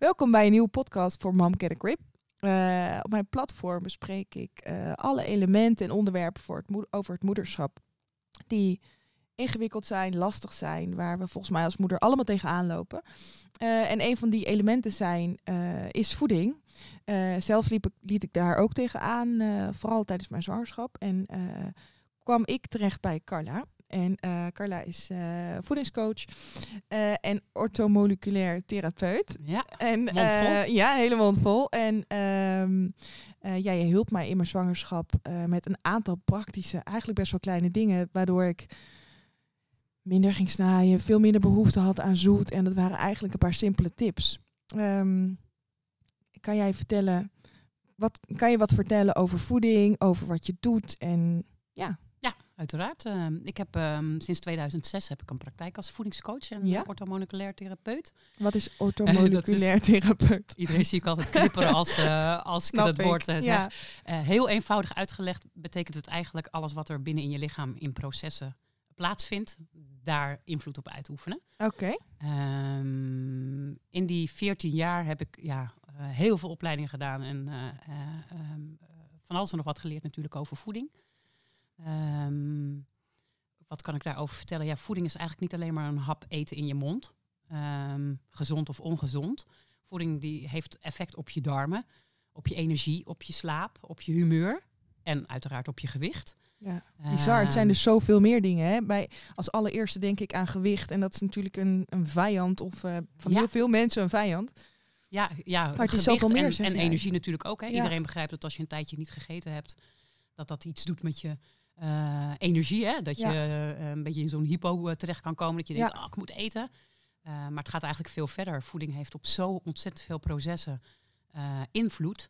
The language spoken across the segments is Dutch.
Welkom bij een nieuwe podcast voor Mom Get a Grip. Eh, op mijn platform bespreek ik eh, alle elementen en onderwerpen voor het over het moederschap die ingewikkeld zijn, lastig zijn, waar we volgens mij als moeder allemaal tegenaan lopen. Eh, en een van die elementen zijn, is voeding. Zelf liep ik, liet ik daar ook tegenaan, vooral tijdens mijn zwangerschap. En kwam ik terecht bij Carla. En eh, Carla is eh, voedingscoach eh, en orthomoleculair therapeut. Ja, En ja, hele mond vol. En eh, ja, je hielp mij in mijn zwangerschap met een aantal praktische, eigenlijk best wel kleine dingen, waardoor ik minder ging snijden, veel minder behoefte had aan zoet. En dat waren eigenlijk een paar simpele tips. Ehm, kan jij vertellen, wat, kan je wat vertellen over voeding, over wat je doet? En ja uiteraard. Ehm, ik heb ehm, sinds 2006 heb ik een praktijk als voedingscoach en Ja? orthomoleculair therapeut. wat is orthomoleculair therapeut? Iedereen zie ik altijd knipperen als, eh, als ik Snap dat ik. woord eh, zeg. Ja. Eh, heel eenvoudig uitgelegd betekent het eigenlijk alles wat er binnen in je lichaam in processen plaatsvindt, daar invloed op uitoefenen. Oké, Ehm, in die 14 jaar heb ik ja, eh, heel veel opleidingen gedaan en eh, eh, ehm, eh, van alles en nog wat geleerd natuurlijk over voeding. Ehm, wat kan ik daarover vertellen? Ja, voeding is eigenlijk niet alleen maar een hap eten in je mond, ehm, gezond of ongezond. Voeding die heeft effect op je darmen, op je energie, op je slaap, op je humeur en uiteraard op je gewicht. Ja, bizar. Het zijn Ehm, dus zoveel meer dingen. Hè? Bij, als allereerste denk ik aan gewicht. En dat is natuurlijk een, een vijand. Of eh, van Ja. heel veel mensen een vijand. Ja, ja Maar het is zoveel meer, en, zeg en jij. energie natuurlijk ook. Hè. Ja. Iedereen begrijpt dat als je een tijdje niet gegeten hebt, dat dat iets doet met je eh, energie. Hè? Dat Ja. je eh, een beetje in zo'n hypo eh, terecht kan komen. Dat je denkt, Ja. oh, ik moet eten. Maar het gaat eigenlijk veel verder. Voeding heeft op zo ontzettend veel processen invloed.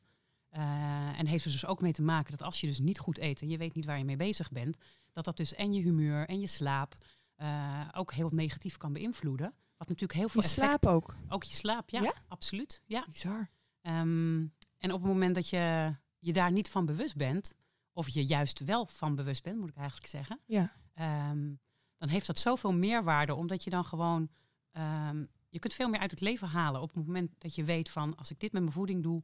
En heeft er dus ook mee te maken dat als je dus niet goed eet en je weet niet waar je mee bezig bent, dat dat dus en je humeur en je slaap ook heel negatief kan beïnvloeden. Wat natuurlijk heel veel Je effect slaap ook. ook je slaap, ja, Ja? absoluut. Ja. Bizar. Ehm, en op het moment dat je je daar niet van bewust bent, of je juist wel van bewust bent, moet ik eigenlijk zeggen, Ja. ehm, dan heeft dat zoveel meerwaarde, omdat je dan gewoon, ehm, je kunt veel meer uit het leven halen op het moment dat je weet van, als ik dit met mijn voeding doe,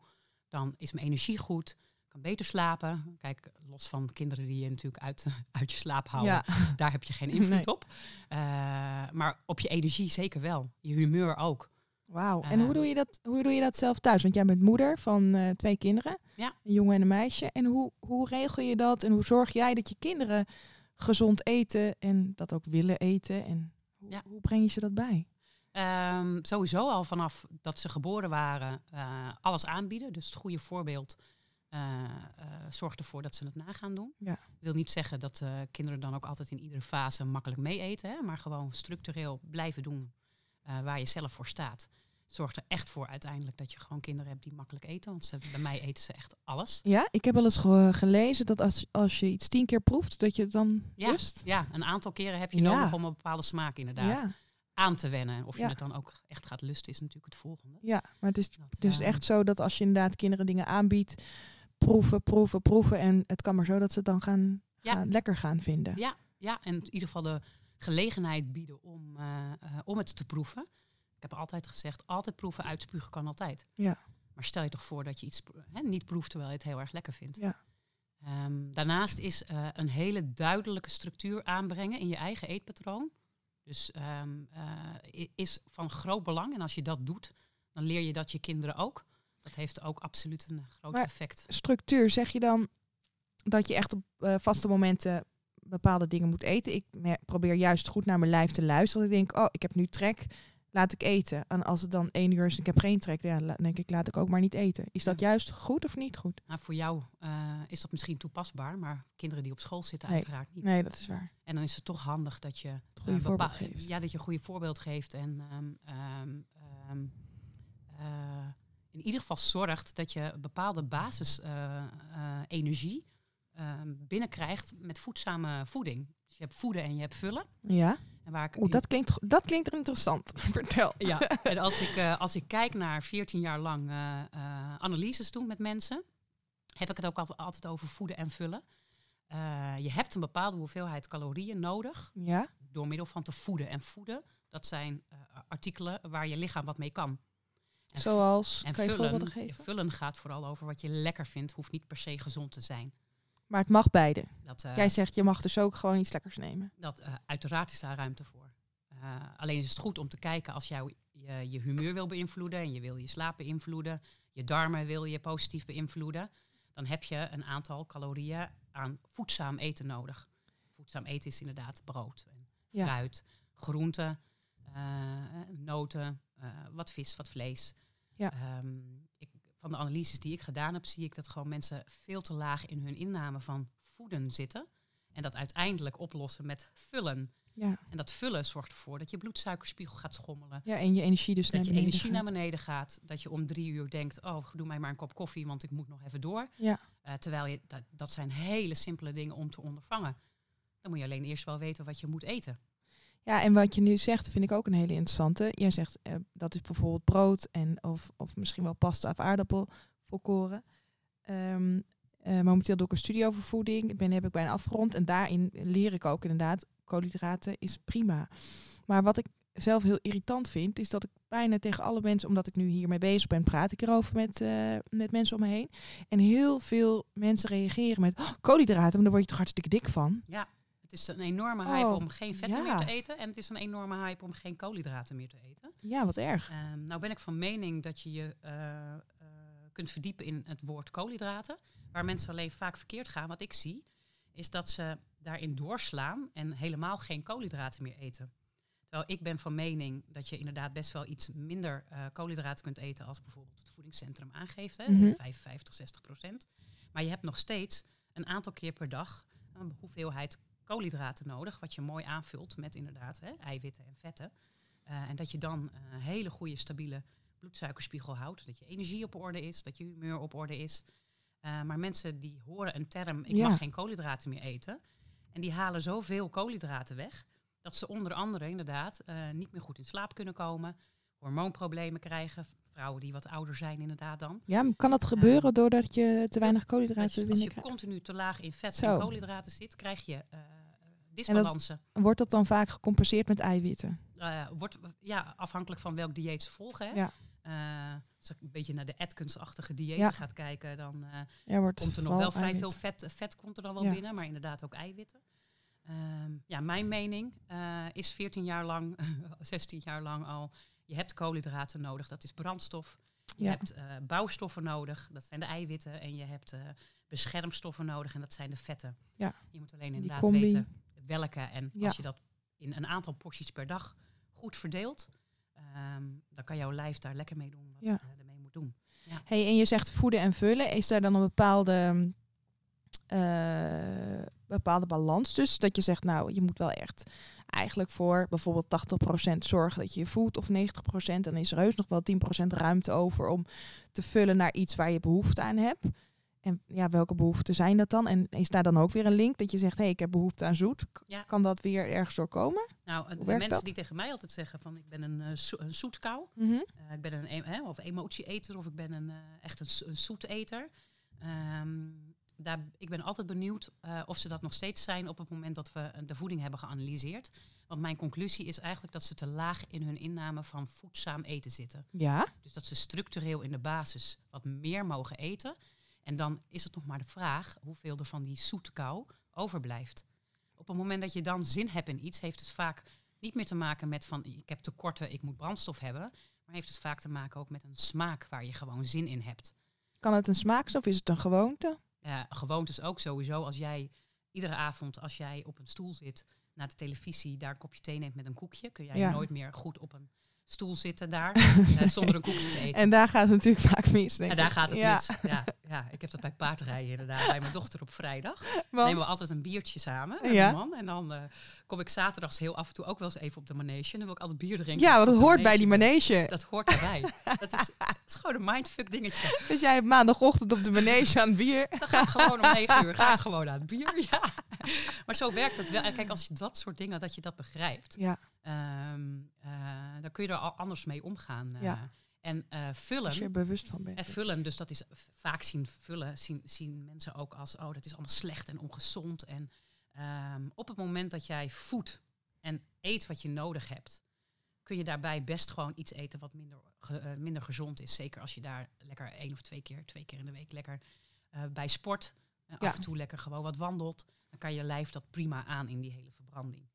dan is mijn energie goed, kan beter slapen. Kijk, los van kinderen die je natuurlijk uit, uit je slaap houden, ja. daar heb je geen invloed Nee. op. Eh, maar op je energie zeker wel, je humeur ook. Wauw. En hoe Ehm. doe, je dat, hoe doe je dat zelf thuis? Want jij bent moeder van eh, twee kinderen. Ja. Een jongen en een meisje. En hoe, hoe regel je dat? En hoe zorg jij dat je kinderen gezond eten en dat ook willen eten? En hoe, Ja. hoe breng je ze dat bij? Ehm, sowieso al vanaf dat ze geboren waren eh, alles aanbieden. Dus het goede voorbeeld eh, eh, zorgt ervoor dat ze het na gaan doen. Ja. wil niet zeggen dat eh, kinderen dan ook altijd in iedere fase makkelijk mee eten. Hè, maar gewoon structureel blijven doen eh, waar je zelf voor staat. Zorgt er echt voor uiteindelijk dat je gewoon kinderen hebt die makkelijk eten. Want ze, bij mij eten ze echt alles. Ja, ik heb wel eens ge- gelezen dat als, als je iets tien keer proeft, dat je het dan Ja, lust. Ja, een aantal keren heb je Ja. nodig om een bepaalde smaak inderdaad Ja, aan te wennen. Of je het dan ook echt gaat lusten is natuurlijk het volgende. ja, maar het is Dat, dus eh, echt zo dat als je inderdaad kinderen dingen aanbiedt, proeven, proeven, proeven. En het kan maar zo dat ze het dan gaan, gaan lekker gaan vinden. Ja, ja, en in ieder geval de gelegenheid bieden om, eh, eh, om het te proeven. Ik heb altijd gezegd, altijd proeven, uitspugen kan altijd. Ja. Maar stel je toch voor dat je iets niet proeft terwijl je het heel erg lekker vindt. Ja. Ehm, daarnaast is eh, een hele duidelijke structuur aanbrengen in je eigen eetpatroon. Dus ehm, eh, is van groot belang. En als je dat doet, dan leer je dat je kinderen ook. Dat heeft ook absoluut een groot Maar- effect. Structuur, zeg je dan dat je echt op vaste momenten bepaalde dingen moet eten? Ik probeer juist goed naar mijn lijf te luisteren. Ik denk, oh, ik heb nu trek, laat ik eten. En als het dan één uur is en ik heb geen trek, ja, dan denk ik, laat ik ook maar niet eten. Is dat juist goed of niet goed? Nou, voor jou eh, is dat misschien toepasbaar, maar kinderen die op school zitten Nee. uiteraard niet. Nee, dat is waar. En dan is het toch handig dat je Het goede eh, voorbeeld geeft. Ja, dat je een goede voorbeeld geeft en ehm, ehm, ehm, eh, in ieder geval zorgt dat je bepaalde basis-energie binnenkrijgt met voedzame voeding. Dus je hebt voeden en je hebt vullen. Ja, En waar ik Oeh, dat, klinkt, dat klinkt interessant. Vertel. ja, en als ik, eh, als ik kijk naar 14 jaar lang eh, eh, analyses doen met mensen, heb ik het ook altijd, over voeden en vullen. Je hebt een bepaalde hoeveelheid calorieën nodig Ja, door middel van te voeden. En voeden, dat zijn artikelen waar je lichaam wat mee kan. En Zoals, En kan je vullen, geven? vullen gaat vooral over wat je lekker vindt, hoeft niet per se gezond te zijn. Maar het mag beide. Dat, eh, Jij zegt, je mag dus ook gewoon iets lekkers nemen. dat, eh, uiteraard is daar ruimte voor. Eh, alleen is het goed om te kijken als jou je, je humeur wil beïnvloeden en je wil je slaap beïnvloeden, je darmen wil je positief beïnvloeden, dan heb je een aantal calorieën aan voedzaam eten nodig. Voedzaam eten is inderdaad brood, en Ja. fruit, groenten, noten, wat vis, wat vlees. Ja. Ehm, van de analyses die ik gedaan heb, zie ik dat gewoon mensen veel te laag in hun inname van voeden zitten. En dat uiteindelijk oplossen met vullen. Ja. En dat vullen zorgt ervoor dat je bloedsuikerspiegel gaat schommelen. ja, en je energie dus naar Dat je beneden energie gaat. naar beneden gaat. Dat je om drie uur denkt, oh, doe mij maar een kop koffie, want ik moet nog even door. Ja. Eh, terwijl je, dat, dat zijn hele simpele dingen om te ondervangen. Dan moet je alleen eerst wel weten wat je moet eten. Ja, en wat je nu zegt, vind ik ook een hele interessante. Jij zegt, eh, dat is bijvoorbeeld brood en of, of misschien wel pasta of aardappel volkoren. Ehm, eh, momenteel doe ik een studie over voeding. Ben, heb ik bijna afgerond. En daarin leer ik ook inderdaad, koolhydraten is prima. Maar wat ik zelf heel irritant vind, is dat ik bijna tegen alle mensen, omdat ik nu hiermee bezig ben, praat ik erover met, eh, met mensen om me heen. En heel veel mensen reageren met "Oh, koolhydraten, maar daar word je toch hartstikke dik van. Het is een enorme hype Oh, om geen vetten ja. meer te eten. En het is een enorme hype om geen koolhydraten meer te eten. Ja, wat erg. Ehm, nou ben ik van mening dat je je eh, eh, kunt verdiepen in het woord koolhydraten. Waar mensen alleen vaak verkeerd gaan, wat ik zie, is dat ze daarin doorslaan en helemaal geen koolhydraten meer eten. Terwijl ik ben van mening dat je inderdaad best wel iets minder eh, koolhydraten kunt eten als bijvoorbeeld het voedingscentrum aangeeft, hè, Mhm. 55, 60 procent. Maar je hebt nog steeds een aantal keer per dag een hoeveelheid koolhydraten nodig, wat je mooi aanvult met inderdaad hè, eiwitten en vetten. Eh, en dat je dan eh, een hele goede stabiele bloedsuikerspiegel houdt, dat je energie op orde is, dat je humeur op orde is. Eh, maar mensen die horen een term, ik Ja. mag geen koolhydraten meer eten. En die halen zoveel koolhydraten weg, dat ze onder andere inderdaad niet meer goed in slaap kunnen komen, hormoonproblemen krijgen. Vrouwen die wat ouder zijn inderdaad dan. Ja, maar kan dat gebeuren doordat je te weinig koolhydraten je, als je binnenkrijgt? continu te laag in vet Zo. en koolhydraten zit, krijg je disbalansen. Wordt dat dan vaak gecompenseerd met eiwitten? Eh, wordt ja, afhankelijk van welk dieet ze volgen. Hè. Ja. Eh, als ik een beetje naar de Atkins-achtige diëten Ja. gaat kijken, dan eh, Ja, wordt komt er nog wel vrij eiwit. veel vet. Vet komt er dan wel Ja. binnen, maar inderdaad ook eiwitten. Ehm, ja, mijn mening eh, is 14 jaar lang, 16 jaar lang al, je hebt koolhydraten nodig. Dat is brandstof. Je hebt eh, bouwstoffen nodig, dat zijn de eiwitten. En je hebt eh, beschermstoffen nodig en dat zijn de vetten. Ja. Je moet alleen inderdaad weten welke. En Ja. als je dat in een aantal porties per dag goed verdeelt, ehm, dan kan jouw lijf daar lekker mee doen wat Ja. het eh, ermee moet doen. Hey, en je zegt voeden en vullen. Is daar dan een bepaalde, eh, bepaalde balans tussen? Dat je zegt, nou, je moet wel echt eigenlijk voor bijvoorbeeld 80% zorgen dat je je voedt of 90%. Dan is er heus nog wel 10% ruimte over om te vullen naar iets waar je behoefte aan hebt. En ja, welke behoeften zijn dat dan? En is daar dan ook weer een link dat je zegt, hé, hey, ik heb behoefte aan zoet. Ja. Kan dat weer ergens doorkomen? Nou, de mensen dat? die tegen mij altijd zeggen van ik ben een, zo- een zoetkou, Mhm. eh, ik ben een e- of emotieeter of ik ben een, eh, echt een, een zoeteter. Ehm, daar, ik ben altijd benieuwd of ze dat nog steeds zijn op het moment dat we de voeding hebben geanalyseerd. Want mijn conclusie is eigenlijk dat ze te laag in hun inname van voedzaam eten zitten. Ja, Dus dat ze structureel in de basis wat meer mogen eten. En dan is het nog maar de vraag hoeveel er van die zoete kou overblijft. Op het moment dat je dan zin hebt in iets, heeft het vaak niet meer te maken met van ik heb tekorten, ik moet brandstof hebben. Maar heeft het vaak te maken ook met een smaak waar je gewoon zin in hebt. kan het een smaak zijn of is het een gewoonte? Uh, gewoontes ook sowieso. Als jij iedere avond, als jij op een stoel zit, naar de televisie, daar een kopje thee neemt met een koekje, kun jij Ja. nooit meer goed op een stoel zitten daar eh, zonder een koekje te eten. En daar gaat het natuurlijk vaak mis, denk En daar ik. gaat het ja. mis. Ja, ja, ik heb dat bij paardrijden inderdaad. Bij mijn dochter op vrijdag. Want- Nemen we altijd een biertje samen met Ja. mijn man. En dan eh, kom ik zaterdags heel af en toe ook wel eens even op de manege. En dan wil ik altijd bier drinken. ja, want dat hoort bij die manege. Dat hoort erbij. dat, is, dat is gewoon een mindfuck dingetje. Dus jij hebt maandagochtend op de manege aan het bier. Dan ga ik gewoon om negen uur ga ik gewoon aan het bier. Ja. Maar zo werkt het wel. En kijk, als je dat soort dingen, dat je dat begrijpt. Ja, ehm, eh, dan kun je er al anders mee omgaan. eh. Ja. En eh, vullen. als je er bewust van bent. En vullen, dus dat is vaak zien vullen, zien, zien mensen ook als, oh, dat is allemaal slecht en ongezond. En ehm, op het moment dat jij voedt en eet wat je nodig hebt, kun je daarbij best gewoon iets eten wat minder, ge- minder gezond is. Zeker als je daar lekker één of twee keer, twee keer in de week lekker bij sport. Ja. Af en toe lekker gewoon wat wandelt. Dan kan je lijf dat prima aan in die hele verbranding.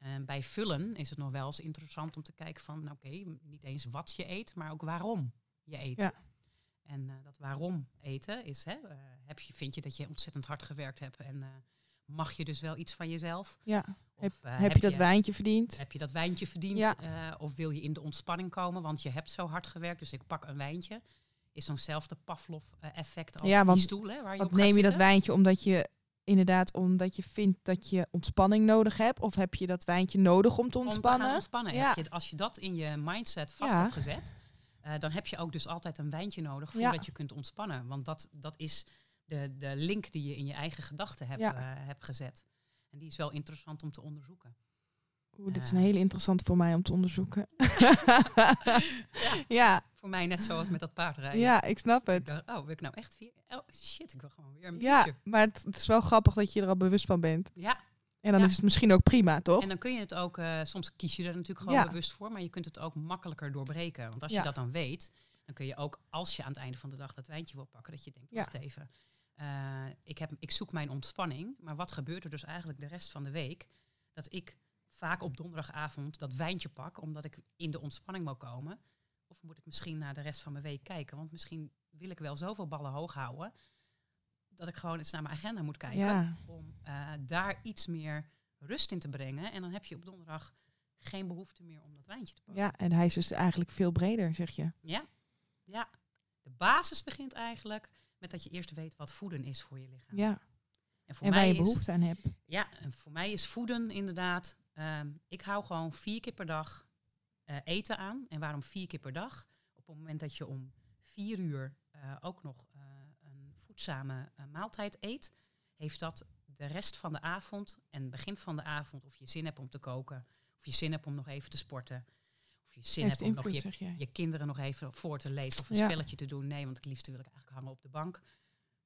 En bij vullen is het nog wel eens interessant om te kijken van, nou, oké, niet eens wat je eet, maar ook waarom je eet. Ja. En eh, dat waarom eten is, hè, eh, heb je, vind je dat je ontzettend hard gewerkt hebt en eh, mag je dus wel iets van jezelf? Ja. Of, Heb, heb je dat wijntje verdiend? heb je dat wijntje verdiend? Ja. of wil je in de ontspanning komen, want je hebt zo hard gewerkt, dus ik pak een wijntje. Is zo'nzelfde Pavlov-effect als Ja, want die stoel, hè, waar je op gaat neem je dat wijntje omdat je inderdaad omdat je vindt dat je ontspanning nodig hebt? Of heb je dat wijntje nodig om te Om te ontspannen? ontspannen. Ja. Heb je, als je dat in je mindset vast Ja. hebt gezet, eh, dan heb je ook dus altijd een wijntje nodig Ja. voordat je kunt ontspannen. Want dat, dat is de, de link die je in je eigen gedachten hebt, eh, hebt gezet. En die is wel interessant om te onderzoeken. Oeh, dit is een hele interessante voor mij om te onderzoeken. Ja. ja, Voor mij net zoals met dat paardrijden. ja, ik snap Ik het. dacht, oh, wil ik nou echt vier? Oh, shit, ik wil gewoon weer een Ja, maar het, het is wel grappig dat je er al bewust van bent. Ja, En dan Ja. is het misschien ook prima, toch? en dan kun je het ook, eh, soms kies je er natuurlijk gewoon Ja. bewust voor, maar je kunt het ook makkelijker doorbreken. Want als Ja. je dat dan weet, dan kun je ook, als je aan het einde van de dag dat wijntje wil pakken, dat je denkt, Ja. wacht even, eh, ik, heb, ik zoek mijn ontspanning, maar wat gebeurt er dus eigenlijk de rest van de week? Dat ik vaak op donderdagavond dat wijntje pak, omdat ik in de ontspanning wil komen. Of moet ik misschien naar de rest van mijn week kijken? Want misschien wil ik wel zoveel ballen hoog houden, dat ik gewoon eens naar mijn agenda moet kijken ja. om eh, daar iets meer rust in te brengen. En dan heb je op donderdag geen behoefte meer om dat wijntje te pakken. ja, en hij is dus eigenlijk veel breder, zeg je. Ja. ja. De basis begint eigenlijk met dat je eerst weet wat voeden is voor je lichaam. Ja, En voor en waar mij je is, behoefte aan hebt. Ja, en voor mij is voeden inderdaad. Ehm, ik hou gewoon vier keer per dag eh, eten aan. En waarom vier keer per dag? Op het moment dat je om vier uur eh, ook nog eh, een voedzame maaltijd eet, heeft dat de rest van de avond en begin van de avond, of je zin hebt om te koken, of je zin hebt om nog even te sporten, of je zin Heeft hebt om nog je kinderen nog even voor te lezen of een Ja. spelletje te doen. Nee, want het liefste wil ik eigenlijk hangen op de bank.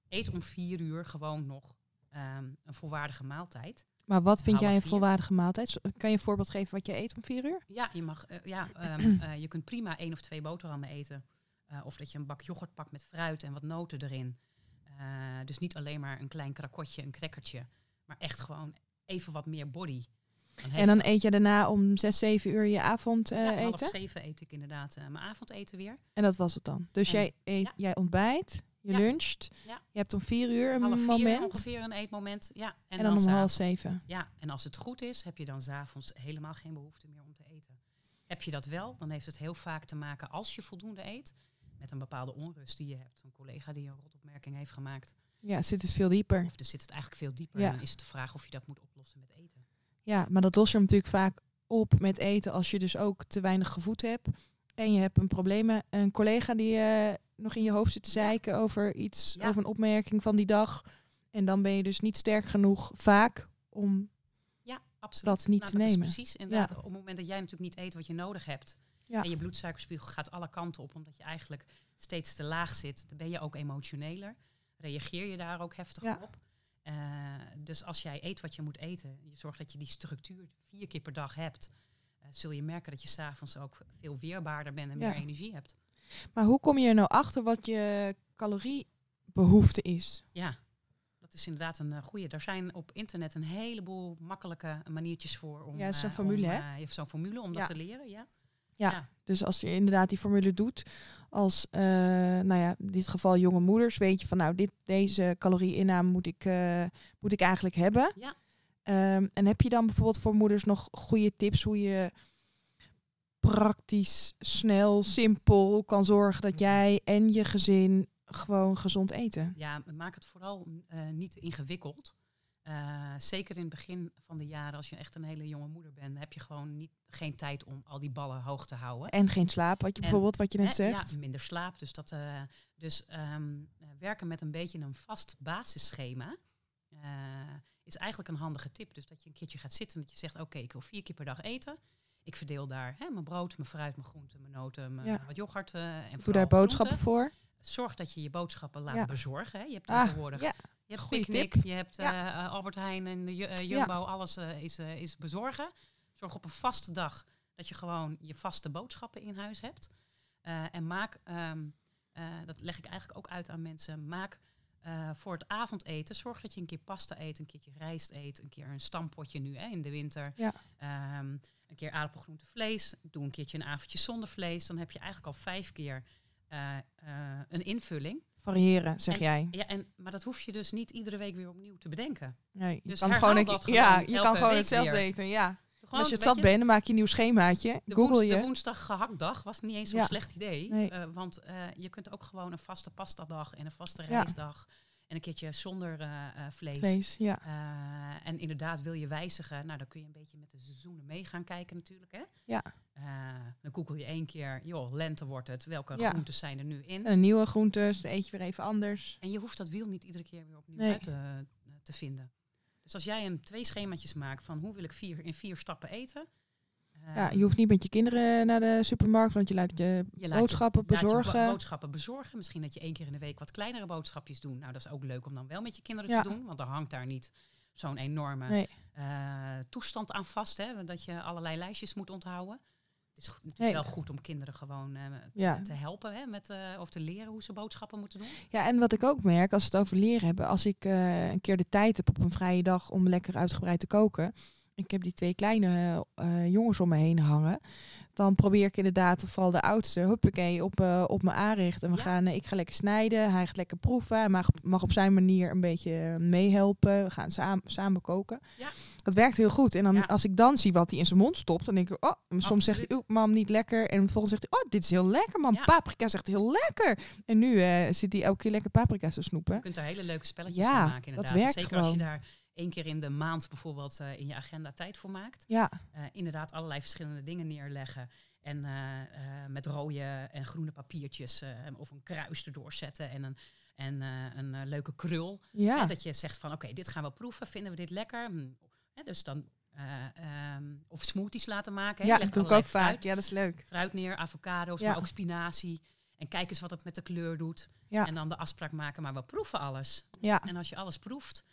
Eet om vier uur gewoon nog ehm, een volwaardige maaltijd. Maar wat vind jij een vier. volwaardige maaltijd? Kan je een voorbeeld geven wat je eet om vier uur? Ja, je, mag, eh, ja ehm, eh, je kunt prima één of twee boterhammen eten. Eh, of dat je een bak yoghurt pakt met fruit en wat noten erin. Dus niet alleen maar een klein krakotje, een crackertje. Maar echt gewoon even wat meer body. Dan En dan eet je daarna om zes, zeven uur je avond eh, ja, om half zeven eet ik inderdaad mijn avondeten weer. En dat was het dan. Dus En- jij, eet, ja. jij ontbijt, je Ja. luncht, Ja. je hebt om vier uur een half vier moment. ongeveer een eetmoment. Ja, en, En, dan om half zeven. Ja, en als het goed is, heb je dan s'avonds helemaal geen behoefte meer om te eten. Heb je dat wel, dan heeft het heel vaak te maken, als je voldoende eet, met een bepaalde onrust die je hebt. Een collega die een rotopmerking heeft gemaakt. Ja, het zit dus veel dieper. Of er zit het eigenlijk veel dieper. Ja. En dan is het de vraag of je dat moet oplossen met eten. Ja, maar dat los je natuurlijk vaak op met eten als je dus ook te weinig gevoed hebt. En je hebt een probleem, met een collega die eh, nog in je hoofd zit te Ja. zeiken over iets, Ja. over een opmerking van die dag. En dan ben je dus niet sterk genoeg vaak om Ja, absoluut. dat niet Nou, te dat nemen. Is precies, inderdaad. Op het moment dat jij natuurlijk niet eet wat je nodig hebt. En je bloedsuikerspiegel gaat alle kanten op, omdat je eigenlijk steeds te laag zit. Dan ben je ook emotioneler. Reageer je daar ook heftig Ja. op. Eh, dus als jij eet wat je moet eten, je zorgt dat je die structuur vier keer per dag hebt, eh, zul je merken dat je s'avonds ook veel weerbaarder bent en meer energie hebt. Maar hoe kom je er nou achter wat je caloriebehoefte is? Ja, dat is inderdaad een goede. Er zijn op internet een heleboel makkelijke maniertjes voor om. Ja, zo'n eh, formule, om, hè? eh, je hebt zo'n formule om Ja. dat te leren, ja. Ja. Dus als je inderdaad die formule doet, als eh, nou ja, in dit geval jonge moeders, weet je van nou, dit, deze calorieinname moet ik, eh, moet ik eigenlijk hebben. Ja. Ehm, en heb je dan bijvoorbeeld voor moeders nog goede tips hoe je praktisch, snel, simpel kan zorgen dat jij en je gezin gewoon gezond eten? Ja, maak het vooral eh, niet ingewikkeld. Eh, zeker in het begin van de jaren, als je echt een hele jonge moeder bent, heb je gewoon niet, geen tijd om al die ballen hoog te houden. En geen slaap, wat je En, bijvoorbeeld, wat je net Hè, zegt. Ja, minder slaap. Dus, dat, eh, dus ehm, eh, werken met een beetje een vast basisschema is eigenlijk een handige tip. Dus dat je een keertje gaat zitten en dat je zegt, oké, ik wil vier keer per dag eten. Ik verdeel daar hè, mijn brood, mijn fruit, mijn groenten, mijn noten, mijn, Ja. wat yoghurt eh, en Doe daar boodschappen voor. Zorg dat je je boodschappen laat Ja. bezorgen. Hè. Je hebt Ah, tegenwoordig ja. je hebt Goeie Picnic, tip. je hebt Ja. eh, Albert Heijn en de Ju- eh, Jumbo, alles eh, is, eh, is bezorgen. Zorg op een vaste dag Dat je gewoon je vaste boodschappen in huis hebt. Eh, en maak, ehm, eh, dat leg ik eigenlijk ook uit aan mensen, maak eh, voor het avondeten, zorg dat je een keer pasta eet, een keertje rijst eet, een keer een stampotje nu hè, in de winter. Ja. Ehm, een keer aardappelgroente vlees. Doe een keertje een avondje zonder vlees. Dan heb je eigenlijk al vijf keer eh, eh, een invulling. Variëren, zeg En- jij. Ja, en, maar dat hoef je dus niet iedere week weer opnieuw te bedenken. Nee, je Dus kan gewoon, een, ja, je kan gewoon hetzelfde weer. eten. Ja. Gewoon, Als je het zat bent, dan maak je een nieuw schemaatje. De, Google woens- je. de woensdag gehaktdag was niet eens zo'n Ja. slecht idee. Nee. Eh, want je kunt ook gewoon een vaste pastadag en een vaste Ja. En een keerttje zonder eh, eh, vlees. Vlees, ja. Eh, en inderdaad, wil je wijzigen, nou dan kun je een beetje met de seizoenen mee gaan kijken natuurlijk. Hè? Ja. Dan google je één keer, joh, lente wordt het. Welke Ja. groentes zijn er nu in? En nieuwe groentes, dan eet je weer even anders. En je hoeft dat wiel niet iedere keer weer opnieuw Nee. uit te, te vinden. Dus als jij een twee schemaatjes maakt van hoe wil ik vier, in vier stappen eten. Eh, Ja, je hoeft niet met je kinderen naar de supermarkt, want je laat je, je laat je- boodschappen laat je bo- bezorgen. boodschappen bezorgen. Misschien dat je één keer in de week wat kleinere boodschapjes doet. Nou, dat is ook leuk om dan wel met je kinderen Ja. te doen. Want dan hangt daar niet zo'n enorme Nee. eh, toestand aan vast. Hè, dat je allerlei lijstjes moet onthouden. Het is goed, natuurlijk Nee. wel goed om kinderen gewoon eh, te, Ja. te helpen. Hè, met, of te leren hoe ze boodschappen moeten doen. Ja, en wat ik ook merk, als we het over leren hebben, als ik een keer de tijd heb op een vrije dag om lekker uitgebreid te koken. Ik heb die twee kleine eh, jongens om me heen hangen. Dan probeer ik inderdaad, vooral de oudste, huppakee, op, eh, op me aanricht. En we Ja. gaan, eh, ik ga lekker snijden, hij gaat lekker proeven. Hij mag, mag op zijn manier een beetje meehelpen. We gaan samen, samen koken. Ja. Dat werkt heel goed. En dan, Ja. als ik dan zie wat hij in zijn mond stopt, dan denk ik, oh, soms zegt hij, mam, niet lekker. En vervolgens zegt hij, oh, dit is heel lekker, mam. Paprika zegt heel lekker. En nu zit hij elke keer lekker paprika's te snoepen. Je kunt er hele leuke spelletjes Ja, van maken dat inderdaad. werkt Zeker als je gewoon. daar één keer in de maand bijvoorbeeld eh, in je agenda tijd voor maakt. Ja, Eh, inderdaad allerlei verschillende dingen neerleggen. En eh, met rode en groene papiertjes of een kruis erdoor zetten en een, en, een leuke krul. ja. Dat je zegt van oké, dit gaan we proeven, vinden we dit lekker? Hm. Hè, dus dan, eh, ehm, of smoothies laten maken. hè. ja dat doe ik ook vaak. Fruit, Ja, dat is leuk. fruit neer, avocado's, Ja. maar ook spinazie. En kijk eens wat het met de kleur doet. Ja. En dan de afspraak maken, maar we proeven alles. Ja, En als je alles proeft,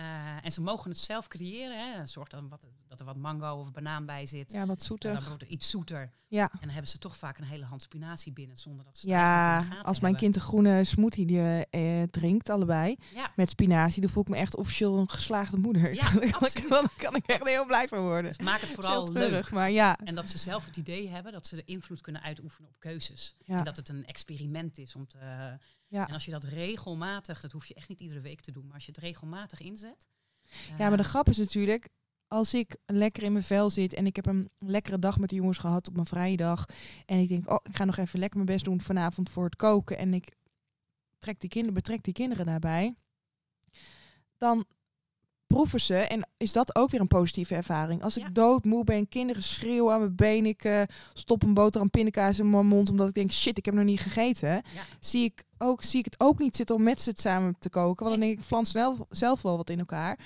eh, en ze mogen het zelf creëren, hè, zorg dan wat, dat er wat mango of banaan bij zit. ja wat Ja, dan zoeter. wordt het iets zoeter. Ja. En dan hebben ze toch vaak een hele hand spinazie binnen, zonder dat ze Ja, als mijn hebben. kind een groene smoothie die, eh, drinkt, allebei, Ja, met spinazie, dan voel ik me echt officieel een geslaagde moeder. Ja, Dan kan dan kan ik echt heel blij van worden. dus maak het vooral leuk. maar ja. En dat ze zelf het idee hebben dat ze de invloed kunnen uitoefenen op keuzes. Ja. En dat het een experiment is om te. Ja. En als je dat regelmatig, dat hoef je echt niet iedere week te doen, maar als je het regelmatig inzet. Ja, maar de eh, grap is natuurlijk, als ik lekker in mijn vel zit en ik heb een lekkere dag met de jongens gehad op mijn vrije dag. En ik denk, oh, ik ga nog even lekker mijn best doen vanavond voor het koken. En ik trek die kinderen, betrek die kinderen daarbij. Dan proeven ze en is dat ook weer een positieve ervaring. Als ik Ja. doodmoe ben, kinderen schreeuwen aan mijn been, ik eh, stop een boterham pindakaas in mijn mond omdat ik denk, shit, ik heb nog niet gegeten. Ja. Zie ik ook zie ik het ook niet zitten om met ze het samen te koken, want dan denk ik, flans snel zelf wel wat in elkaar.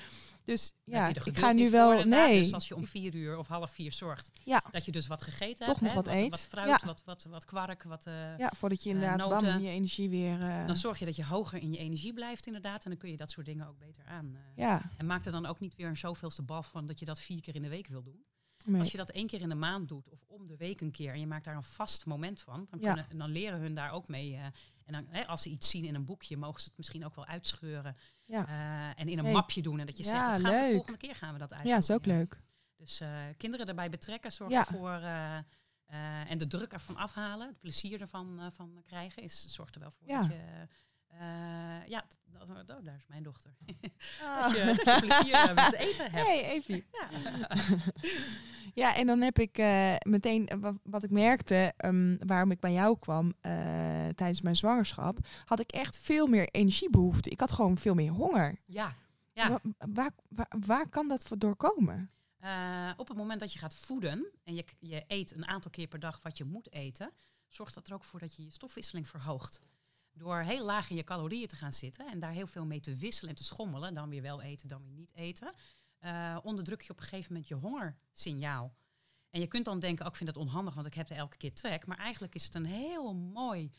Dus Dan ja, ik ga nu wel, nee, Dus als je om vier uur of half vier zorgt Ja. dat je dus wat gegeten Toch hebt. nog hè, wat eet. Wat fruit, Ja. wat, wat, wat kwark, wat, eh, ja, voordat je eh, inderdaad noten. bam, je energie weer, eh, Dan zorg je dat je hoger in je energie blijft inderdaad. En dan kun je dat soort dingen ook beter aan. ja, En maak er dan ook niet weer een zoveelste bal van dat je dat vier keer in de week wil doen. nee. Als je dat één keer in de maand doet of om de week een keer en je maakt daar een vast moment van, dan, Ja. kunnen, dan leren hun daar ook mee. En dan, hè, als ze iets zien in een boekje, mogen ze het misschien ook wel uitscheuren Ja. eh, en in een Hey. mapje doen. En dat je Ja, zegt, dat gaan we de volgende keer gaan we dat uitvoeren. ja, is ook leuk. Dus eh, kinderen erbij betrekken, zorg Ja. ervoor. eh, en de druk ervan afhalen, het plezier ervan van krijgen, is, zorgt er wel voor Ja. dat je. Eh, ja, dat, dat- oh, daar is mijn dochter. Ah. dat, je, dat je plezier eh, met eten hebt. Hey, Evie. Ja. Ja, en dan heb ik eh, meteen, wa- wat ik merkte, ehm, waarom ik bij jou kwam tijdens mijn zwangerschap, had ik echt veel meer energiebehoefte. Ik had gewoon veel meer honger. ja. Ja. Wa- Waar, waar, waar kan dat voor doorkomen? Op het moment dat je gaat voeden en je, je eet een aantal keer per dag wat je moet eten, zorgt dat er ook voor dat je je stofwisseling verhoogt. Door heel laag in je calorieën te gaan zitten en daar heel veel mee te wisselen en te schommelen, dan weer wel eten, dan weer niet eten, eh, onderdruk je op een gegeven moment je hongersignaal. En je kunt dan denken, ook ik vind het onhandig, want ik heb er elke keer trek. Maar eigenlijk is het een heel mooi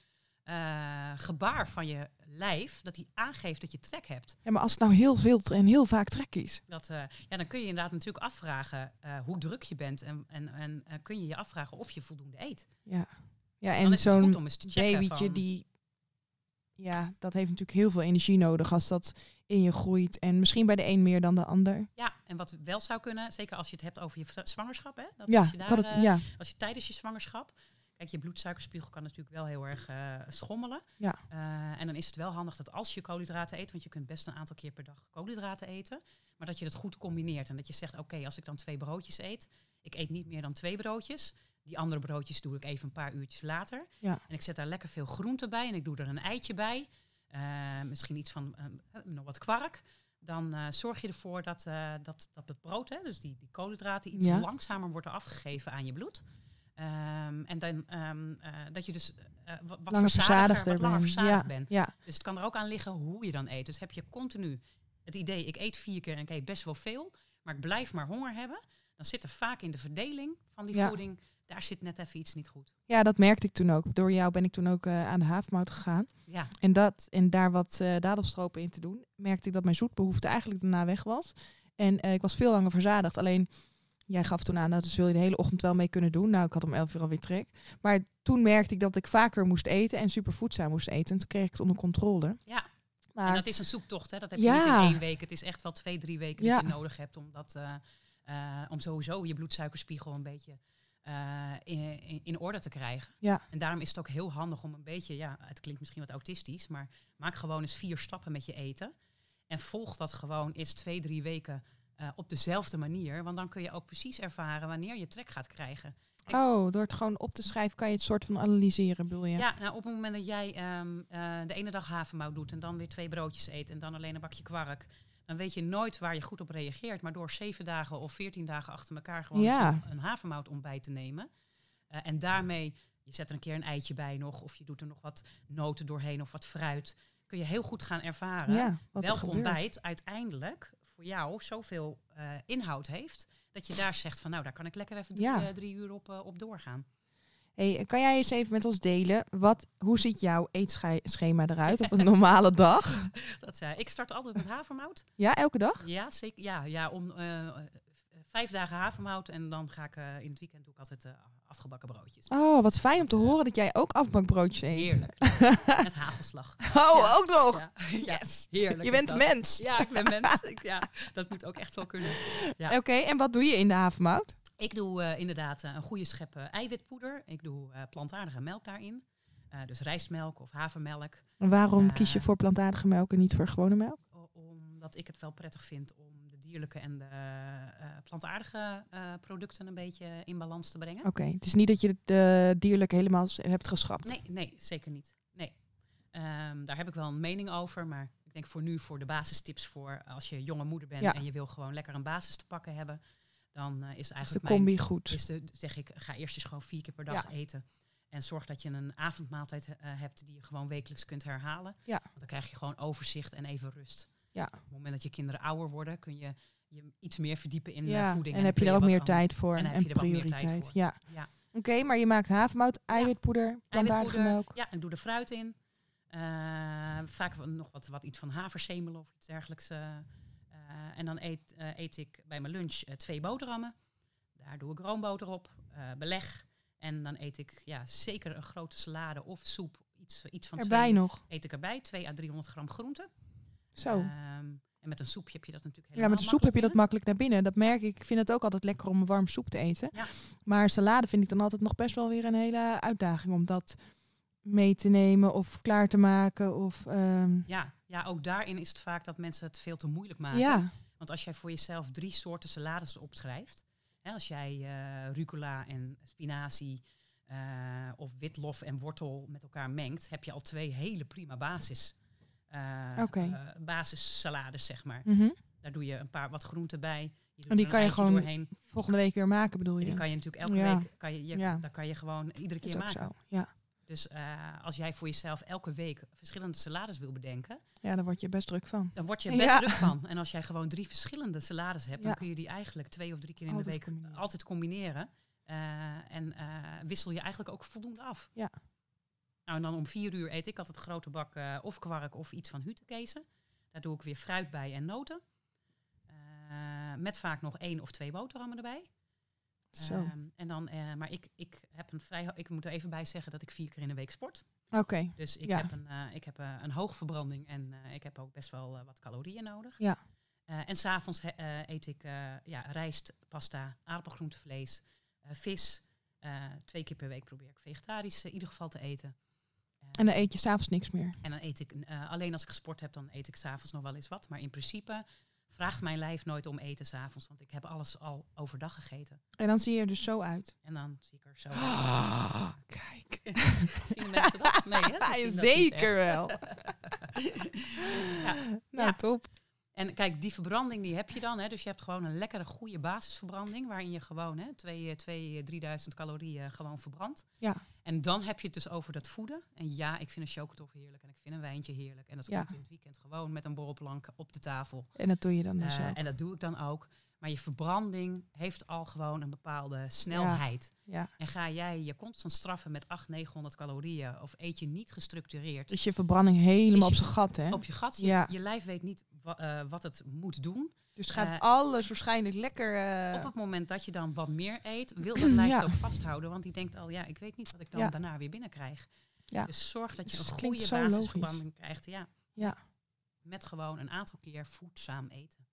eh, gebaar van je lijf, dat die aangeeft dat je trek hebt. Ja, maar als het nou heel veel en heel vaak trek is. Dat, eh, ja, dan kun je inderdaad natuurlijk afvragen hoe druk je bent. En, en, en kun je je afvragen of je voldoende eet. Ja, ja en zo'n babytje van- die... Ja, dat heeft natuurlijk heel veel energie nodig als dat in je groeit. En misschien bij de een meer dan de ander. Ja, en wat wel zou kunnen, zeker als je het hebt over je zwangerschap. Hè, dat Ja, als je daar, dat het, eh, ja, Als je tijdens je zwangerschap. Kijk, je bloedsuikerspiegel kan natuurlijk wel heel erg eh, schommelen. Ja. Eh, en dan is het wel handig dat als je koolhydraten eet, want je kunt best een aantal keer per dag koolhydraten eten, maar dat je het goed combineert. En dat je zegt, oké, als ik dan twee broodjes eet, ik eet niet meer dan twee broodjes. Die andere broodjes doe ik even een paar uurtjes later. Ja. En ik zet daar lekker veel groente bij en ik doe er een eitje bij. Eh, misschien iets van eh, nog wat kwark. Dan eh, zorg je ervoor dat, eh, dat, dat het brood, hè, dus die, die koolhydraten, iets Ja. langzamer wordt afgegeven aan je bloed. Ehm, en dan ehm, eh, dat je dus eh, wat, wat langer wat verzadigd Ja, bent. ja, Dus het kan er ook aan liggen hoe je dan eet. Dus heb je continu het idee, ik eet vier keer en ik eet best wel veel, maar ik blijf maar honger hebben, dan zit er vaak in de verdeling van die voeding, daar zit net even iets niet goed. ja, dat merkte ik toen ook. Door jou ben ik toen ook eh, aan de havermout gegaan. Ja, En, dat, en daar wat eh dadelstropen in te doen, merkte ik dat mijn zoetbehoefte eigenlijk daarna weg was. En eh, ik was veel langer verzadigd. Alleen, jij gaf toen aan, nou, dat zul je de hele ochtend wel mee kunnen doen. Nou, ik had om elf uur alweer trek. Maar toen merkte ik dat ik vaker moest eten en super voedzaam moest eten. En toen kreeg ik het onder controle. ja. Maar en dat is een zoektocht, hè? dat heb je Ja. niet in één week. Het is echt wel twee, drie weken Ja. dat je nodig hebt om, dat, om sowieso je bloedsuikerspiegel een beetje eh, in, in, in orde te krijgen. Ja. En daarom is het ook heel handig om een beetje, ja, het klinkt misschien wat autistisch, maar maak gewoon eens vier stappen met je eten. En volg dat gewoon eens twee, drie weken eh, op dezelfde manier. Want dan kun je ook precies ervaren wanneer je trek gaat krijgen. Oh, door het gewoon op te schrijven kan je het soort van analyseren, bedoel je? Ja, nou, op het moment dat jij ehm, eh, de ene dag havermout doet en dan weer twee broodjes eet en dan alleen een bakje kwark, dan weet je nooit waar je goed op reageert. Maar door zeven dagen of veertien dagen achter elkaar gewoon Ja. een, havermout ontbijt te nemen eh, en daarmee, je zet er een keer een eitje bij nog of je doet er nog wat noten doorheen of wat fruit, kun je heel goed gaan ervaren Ja, er welk ontbijt uiteindelijk voor jou zoveel eh, inhoud heeft. Dat je daar zegt van nou, daar kan ik lekker even drie, Ja. eh, drie uur op, op doorgaan. Hey, kan jij eens even met ons delen, wat, hoe ziet jouw eetschema eruit op een normale dag? Dat zei, ik start altijd met havermout. Ja, elke dag? Ja, zeker. Ja, ja om eh, eh, vijf dagen havermout en dan ga ik eh, in het weekend doe ik altijd eh, afgebakken broodjes. Oh, wat fijn om te horen dat jij ook afbakbroodjes eet. Heerlijk. Met hagelslag. Oh, Ja. ook nog. Ja. Yes. Heerlijk. Je bent mens. Ja, ik ben mens. Ja, dat moet ook echt wel kunnen. Ja. Oké, en wat doe je in de havermout? Ik doe eh, inderdaad eh, een goede schep eh, eiwitpoeder. Ik doe plantaardige melk daarin. Dus rijstmelk of havermelk. En waarom kies je voor plantaardige melk en niet voor gewone melk? Omdat ik het wel prettig vind om de dierlijke en de plantaardige producten een beetje in balans te brengen. Oké, het is niet dat je de dierlijke helemaal hebt geschrapt. Nee, nee, zeker niet. Nee. Ehm, daar heb ik wel een mening over, maar ik denk voor nu voor de basistips voor als je jonge moeder bent Ja. en je wil gewoon lekker een basis te pakken hebben, dan eh, is is de eigenlijk mijn, combi goed. is de, zeg ik, ga eerst eens gewoon vier keer per dag Ja. eten. En zorg dat je een avondmaaltijd eh, hebt die je gewoon wekelijks kunt herhalen. Ja. Want dan krijg je gewoon overzicht en even rust. Ja. Op het moment dat je kinderen ouder worden, kun je je iets meer verdiepen in eh, ja, voeding. en heb je daar ook meer tijd voor en en, dan heb je er wat meer tijd prioriteit. voor. Ja. Ja. Oké, maar je maakt havermout, eiwitpoeder, plantaardige melk. Ja, ik doe er fruit in. Vaak nog wat, wat iets van haversemelen of iets dergelijks. Eh. En dan eet, eh, eet ik bij mijn lunch eh, twee boterhammen. Daar doe ik roomboter op, beleg. En dan eet ik ja, zeker een grote salade of soep. Iets, iets van Erbij twee nog. eet ik erbij. 2 à 300 gram groente. Zo. Ehm, en met een soepje heb je dat natuurlijk ja, helemaal met de soep heb je dat makkelijk naar binnen. Dat merk ik. Ik vind het ook altijd lekker om een warm soep te eten. Ja. Maar salade vind ik dan altijd nog best wel weer een hele uitdaging om dat mee te nemen of klaar te maken. Of, ehm, Ja, ja, ook daarin is het vaak dat mensen het veel te moeilijk maken. ja, Want als jij voor jezelf drie soorten salades opschrijft, hè, als jij eh, rucola en spinazie eh, of witlof en wortel met elkaar mengt, heb je al twee hele prima basis. eh, basissalades, zeg maar. mhm. Daar doe je een paar wat groenten bij. Je En die kan je gewoon doorheen. volgende week weer maken bedoel je? die kan je natuurlijk elke Ja. week, kan je, je, Ja. daar kan je gewoon iedere keer maken. zo. Ja. Dus eh, als jij voor jezelf elke week verschillende salades wil bedenken, ja, daar word je best druk van. dan word je best Ja. druk van. En als jij gewoon drie verschillende salades hebt, dan Ja. kun je die eigenlijk twee of drie keer in Altijd de week combineren. altijd combineren. Eh, en eh, wissel je eigenlijk ook voldoende af. Nou, en dan om vier uur eet ik altijd grote bak of kwark of iets van hutekezen. Daar doe ik weer fruit bij en noten. Met vaak nog één of twee boterhammen erbij. Zo. Ehm, en dan, eh, maar ik, ik heb een vrij, ik moet er even bij zeggen dat ik vier keer in de week sport. Oké. Dus ik Ja. heb, een, eh, ik heb eh, een hoog verbranding en ik heb ook best wel wat calorieën nodig. Ja. En s'avonds uh, eet ik ja, rijst, pasta, aardappelgroente, vlees, vis. Twee keer per week probeer ik vegetarisch in ieder geval te eten. En dan eet je s'avonds niks meer. en dan eet ik, alleen als ik gesport heb, dan eet ik s'avonds nog wel eens wat. Maar in principe vraagt mijn lijf nooit om eten s'avonds, want ik heb alles al overdag gegeten. En dan zie je er dus zo uit. En dan zie ik er zo Ah, kijk. Zien de mensen dat? Nee, hè? Ja, zeker wel. Nou, Ja. top. En kijk, die verbranding die heb je dan. Hè? Dus je hebt gewoon een lekkere, goede basisverbranding. Waarin je gewoon hè, 2, 2, 3000 calorieën gewoon verbrandt. Ja. En dan heb je het dus over dat voeden. En ja, ik vind een chocotoff heerlijk. En ik vind een wijntje heerlijk. En dat Ja. komt in het weekend gewoon met een borrelplank op de tafel. En dat doe je dan dus ook. en dat doe ik dan ook. Maar je verbranding heeft al gewoon een bepaalde snelheid. Ja. En ga jij je constant straffen met 800, 900 calorieën. Of eet je niet gestructureerd Dus je verbranding helemaal op zijn gat, hè? op je gat. Je, Ja. je lijf weet niet wa- eh, wat het moet doen. Dus gaat het eh, alles waarschijnlijk lekker... eh, Op het moment dat je dan wat meer eet, wil dat lijf Ja. ook vasthouden. Want die denkt al, ja, ik weet niet wat ik dan Ja. daarna weer binnenkrijg. Ja. Dus zorg dat je Dus een goede basisverbranding krijgt. Ja. Ja. Met gewoon een aantal keer voedzaam eten.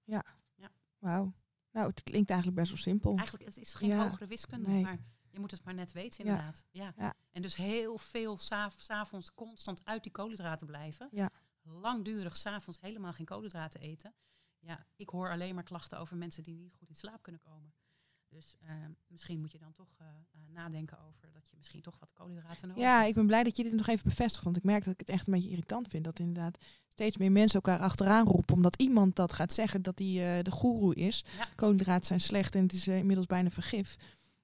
Wauw. Nou, het klinkt eigenlijk best wel simpel. Eigenlijk, het is geen Ja. hogere wiskunde, Nee. maar je moet het maar net weten Ja. inderdaad. Ja. Ja. En dus heel veel s'av- s'avonds constant uit die koolhydraten blijven. Ja. Langdurig s'avonds helemaal geen koolhydraten eten. Ja, ik hoor alleen maar klachten over mensen die niet goed in slaap kunnen komen. Dus eh, misschien moet je dan toch eh, eh, nadenken over dat je misschien toch wat koolhydraten nodig Ja, hebt. ik ben blij dat je dit nog even bevestigt. Want ik merk dat ik het echt een beetje irritant vind. Dat inderdaad steeds meer mensen elkaar achteraan roepen. Omdat iemand dat gaat zeggen dat hij eh, de goeroe is. Ja. Koolhydraten zijn slecht en het is inmiddels bijna vergif.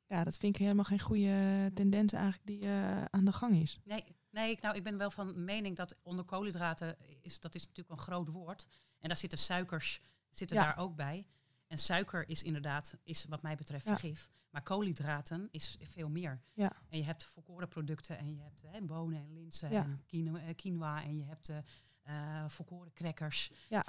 Ja, dat vind ik helemaal geen goede tendens eigenlijk die aan de gang is. Nee, nee ik, nou, ik ben wel van mening dat onder koolhydraten, is, dat is natuurlijk een groot woord. En daar zitten suikers zitten Ja. daar ook bij. En suiker is inderdaad, is wat mij betreft Ja. vergif. Maar koolhydraten is veel meer. Ja. En je hebt volkoren producten en je hebt hè, bonen en linzen en quinoa, eh, quinoa en je hebt eh, volkoren crackers. Ja.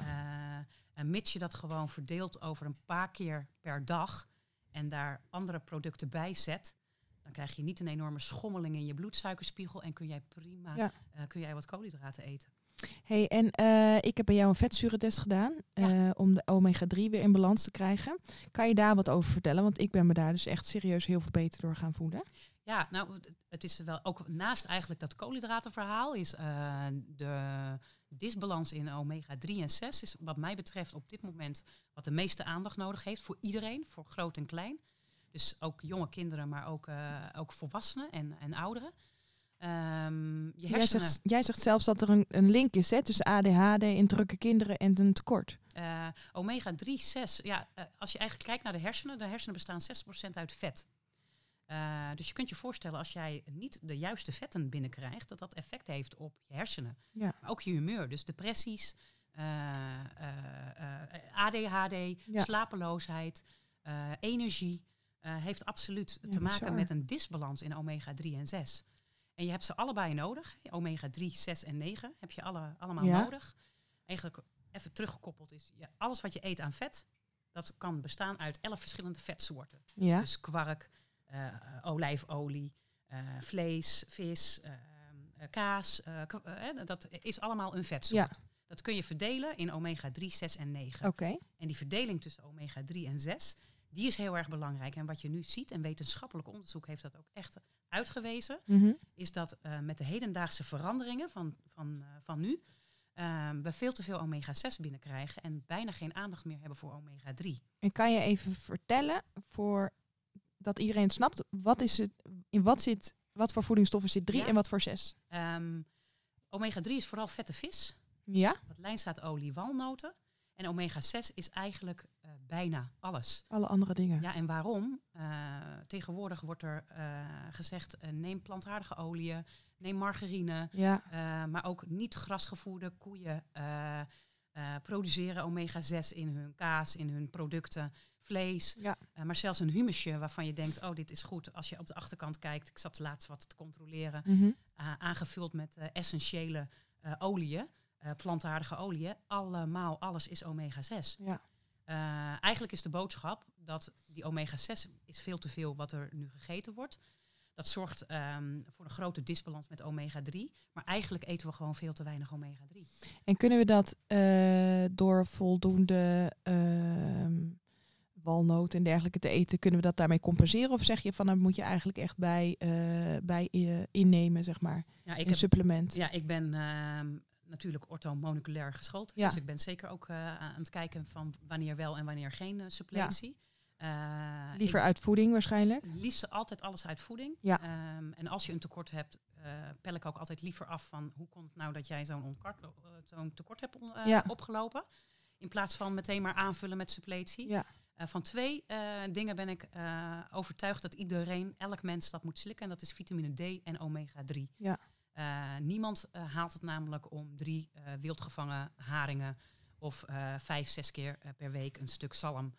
En mits je dat gewoon verdeelt over een paar keer per dag en daar andere producten bij zet, dan krijg je niet een enorme schommeling in je bloedsuikerspiegel en kun jij prima kun jij wat koolhydraten eten. Hey, en eh, ik heb bij jou een vetzuurentest gedaan. Ja. eh, om de omega-3 weer in balans te krijgen. Kan je daar wat over vertellen? Want ik ben me daar dus echt serieus heel veel beter door gaan voelen. Ja, nou, het- is wel ook naast eigenlijk dat koolhydratenverhaal is eh, de disbalans in omega 3 en 6 is wat mij betreft op dit moment wat de meeste aandacht nodig heeft voor iedereen, voor groot en klein. Dus ook jonge kinderen, maar ook, ook volwassenen en, en ouderen. Ehm, je Jij zegt, jij zegt zelfs dat er een, een link is hè, tussen ADHD en drukke kinderen en een tekort. eh, omega 3, 6, ja, eh, als je eigenlijk kijkt naar de hersenen, de hersenen bestaan 60% uit vet. Eh, dus je kunt je voorstellen als jij niet de juiste vetten binnenkrijgt, dat dat effect heeft op je hersenen. Ja. Maar ook je humeur, dus depressies, ADHD, Ja. slapeloosheid, energie. heeft absoluut Ja, te maken met een disbalans in omega 3 en 6. En je hebt ze allebei nodig. Omega 3, 6 en 9 heb je alle, allemaal Ja. nodig. Eigenlijk even teruggekoppeld is, ja, alles wat je eet aan vet, dat kan bestaan uit 11 verschillende vetsoorten. Ja. Dus kwark, eh, olijfolie, eh, vlees, vis, eh, eh, kaas. eh, eh, dat is allemaal een vetsoort. Dat kun je verdelen in omega 3, 6 en 9. Oké. En die verdeling tussen omega 3 en 6, die is heel erg belangrijk. En wat je nu ziet, en wetenschappelijk onderzoek heeft dat ook echt uitgewezen, Mhm. is dat eh, met de hedendaagse veranderingen van, van, eh, van nu, eh, we veel te veel omega 6 binnenkrijgen en bijna geen aandacht meer hebben voor omega 3. En kan je even vertellen voor dat iedereen het snapt, wat is het, in wat zit, wat voor voedingsstoffen zit 3 Ja. en wat voor 6? Ehm, omega 3 is vooral vette vis, Ja, wat lijnzaadolie, walnoten. En omega 6 is eigenlijk eh, bijna alles. alle andere dingen. Ja, en waarom? Eh, tegenwoordig wordt er eh, gezegd, neem plantaardige oliën, neem margarine, Ja, maar ook niet grasgevoerde koeien produceren omega 6 in hun kaas, in hun producten. vlees. Ja. Maar zelfs een humusje waarvan je denkt, oh, dit is goed. Als je op de achterkant kijkt, ik zat laatst wat te controleren, Mhm. aangevuld met essentiële oliën, eh, plantaardige oliën. Allemaal, alles is omega-6. Ja. Eh, eigenlijk is de boodschap dat die omega-6 is veel te veel wat er nu gegeten wordt. Dat zorgt ehm, voor een grote disbalans met omega-3. Maar eigenlijk eten we gewoon veel te weinig omega-3. En kunnen we dat eh, door voldoende ehm walnoot en dergelijke te eten, kunnen we dat daarmee compenseren? Of zeg je van, dan moet je eigenlijk echt bij, eh, bij innemen, zeg maar, Ja, ik een heb supplement? Ja, ik ben ehm, natuurlijk orthomoleculair geschoold. Ja. Dus ik ben zeker ook eh, aan het kijken van wanneer wel en wanneer geen eh, suppletie. Eh, Liever uit voeding waarschijnlijk? liefst altijd alles uit voeding. Ja. Ehm, en als je een tekort hebt, pel ik ook altijd liever af van hoe komt het nou dat jij zo'n zo'n tekort hebt Ja. opgelopen. In plaats van meteen maar aanvullen met suppletie. Ja. Van twee dingen ben ik overtuigd dat iedereen, elk mens dat moet slikken. En dat is vitamine D en omega-3. Ja. Eh, niemand eh, haalt het namelijk om drie eh, wildgevangen haringen of vijf, zes keer per week een stuk zalm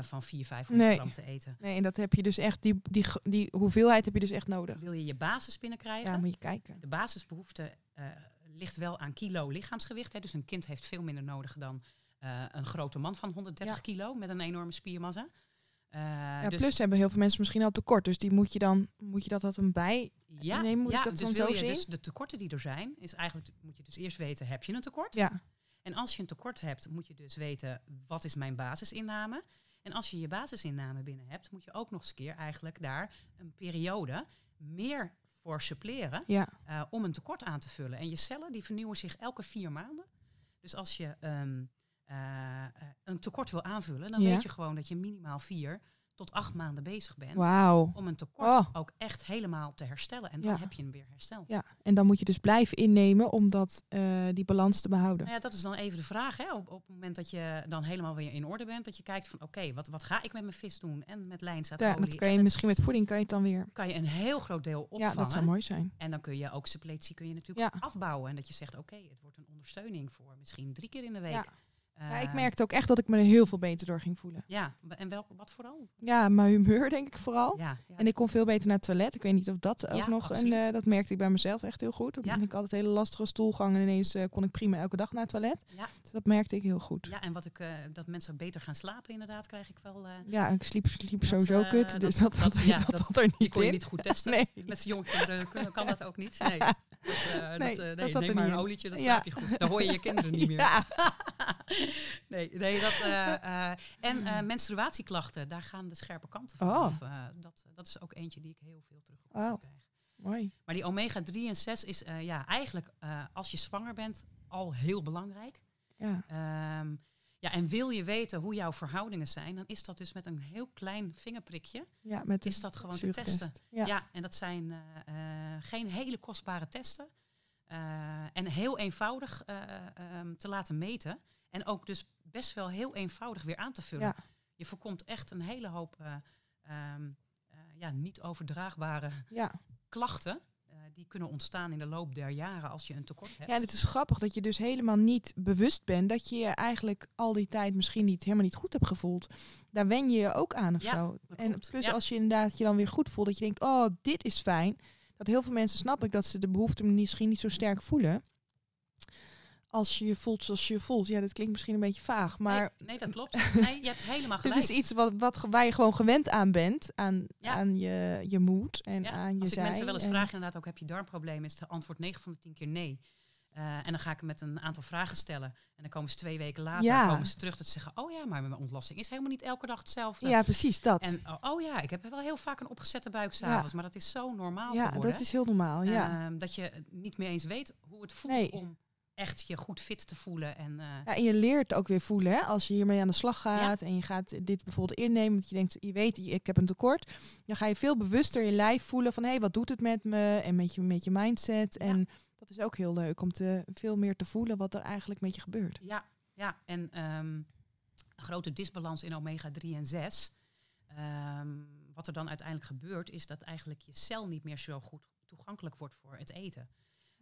van 400, 500 Nee. gram te eten. Nee, en dat heb je dus echt, die, die, die hoeveelheid heb je dus echt nodig. Wil je je basis binnenkrijgen? Ja, moet je kijken. De basisbehoefte eh, ligt wel aan kilo lichaamsgewicht. Hè. Dus een kind heeft veel minder nodig dan een grote man van 130 Ja. kilo met een enorme spiermassa. Eh, Ja, dus, plus hebben heel veel mensen misschien al tekort, dus die moet je dan, moet je dat dat een bij? ja, nee, moet ik ja, dat dus dan wil zo je zien? Dus de tekorten die er zijn, is eigenlijk moet je dus eerst weten, heb je een tekort? Ja, En als je een tekort hebt, moet je dus weten, wat is mijn basisinname? En als je je basisinname binnen hebt, moet je ook nog eens een keer eigenlijk daar een periode meer voor suppleren ja, eh, om een tekort aan te vullen. En je cellen die vernieuwen zich elke vier maanden. Dus als je ehm, eh, eh, een tekort wil aanvullen, dan Ja. weet je gewoon dat je minimaal vier tot acht maanden bezig bent om een tekort Oh. ook echt helemaal te herstellen. En dan Ja. heb je hem weer hersteld. Ja, en dan moet je dus blijven innemen om dat, eh, die balans te behouden. Nou ja, dat is dan even de vraag. Hè? Op, op het moment dat je dan helemaal weer in orde bent, dat je kijkt van oké, wat, wat ga ik met mijn vis doen? En met Ja, lijnzaadolie. dat kan je met- misschien met voeding kan je het dan weer. kan je een heel groot deel opvangen. Ja, dat zou mooi zijn. En dan kun je ook suppletie kun je natuurlijk Ja. afbouwen. En dat je zegt, oké, het wordt een ondersteuning voor misschien drie keer in de week. Ja. Ja, ik Eh, merkte ook echt dat ik me er heel veel beter door ging voelen. Ja, en wel, wat vooral? Ja, mijn humeur denk ik vooral. Ja, ja. En ik kon veel beter naar het toilet. Ik weet niet of dat ook Ja, nog... En eh, dat merkte ik bij mezelf echt heel goed. Dan Ja. ik altijd hele lastige stoelgang. En ineens eh, kon ik prima elke dag naar het toilet. ja, Dus dat merkte ik heel goed. Ja, ja, en wat ik, dat mensen beter gaan slapen, inderdaad, krijg ik wel. eh, ik sliep, sliep Dat, sowieso kut. Dus dat, dat- dat, ja, dat, er niet kon je in. niet goed testen. Nee. Met z'n jonge kinderen kan dat ook niet. Nee, dat, Nee, dat, dat nee neem maar een in. olietje, dan Ja. slaap je goed. Dan hoor je je kinderen niet meer. Nee, nee dat, eh, eh, en eh, menstruatieklachten, daar gaan de scherpe kanten van Oh. af. Dat, dat is ook eentje die ik heel veel terug Oh. krijg. Mooi. Maar die omega-3 en 6 is ja, eigenlijk als je zwanger bent al heel belangrijk. Ja. Ehm, ja, en wil je weten hoe jouw verhoudingen zijn, dan is dat dus met een heel klein vingerprikje, ja, met is dat gewoon te testen. Ja. Ja. en dat zijn geen hele kostbare testen. En heel eenvoudig eh, ehm, te laten meten. En ook dus best wel heel eenvoudig weer aan te vullen. Ja. Je voorkomt echt een hele hoop eh, ehm, eh, ja, niet overdraagbare Ja. klachten. eh, die kunnen ontstaan in de loop der jaren als je een tekort hebt. ja, en het is grappig dat je dus helemaal niet bewust bent dat je je eigenlijk al die tijd misschien niet helemaal niet goed hebt gevoeld. Daar wen je je ook aan of Ja, zo. En plus Ja. als je inderdaad je dan weer goed voelt, dat je denkt, oh, dit is fijn. Dat heel veel mensen snap ik dat ze de behoefte misschien niet zo sterk voelen. Als je je voelt zoals je je voelt. Ja, dat klinkt misschien een beetje vaag, maar nee, nee, dat klopt. Nee, je hebt helemaal dit gelijk. is iets wat, wat, waar je gewoon gewend aan bent. Aan, Ja. aan je, je moed en Ja, aan je Als ik mensen wel eens en- vraag, inderdaad, ook heb je darmproblemen, is het antwoord 9 van de 10 keer nee. Eh, en dan ga ik hem met een aantal vragen stellen. En dan komen ze twee weken later Ja. komen ze terug dat ze zeggen, oh ja, maar mijn ontlasting is helemaal niet elke dag hetzelfde. Ja, precies dat. En oh, oh ja, ik heb wel heel vaak een opgezette buik s'avonds, maar dat is zo normaal ja, geworden. dat is heel normaal. Ja. Ehm, dat je niet meer eens weet hoe het voelt Nee. om echt je goed fit te voelen. En, eh, Ja, en je leert ook weer voelen, hè? als je hiermee aan de slag gaat en je gaat dit bijvoorbeeld innemen, dat je denkt, je weet, ik heb een tekort, dan ga je veel bewuster je lijf voelen van, hé, hey, wat doet het met me en met je, met je mindset. En dat is ook heel leuk om te, veel meer te voelen wat er eigenlijk met je gebeurt. Ja, ja. en ehm, een grote disbalans in omega-3 en 6. Ehm, wat er dan uiteindelijk gebeurt, is dat eigenlijk je cel niet meer zo goed toegankelijk wordt voor het eten.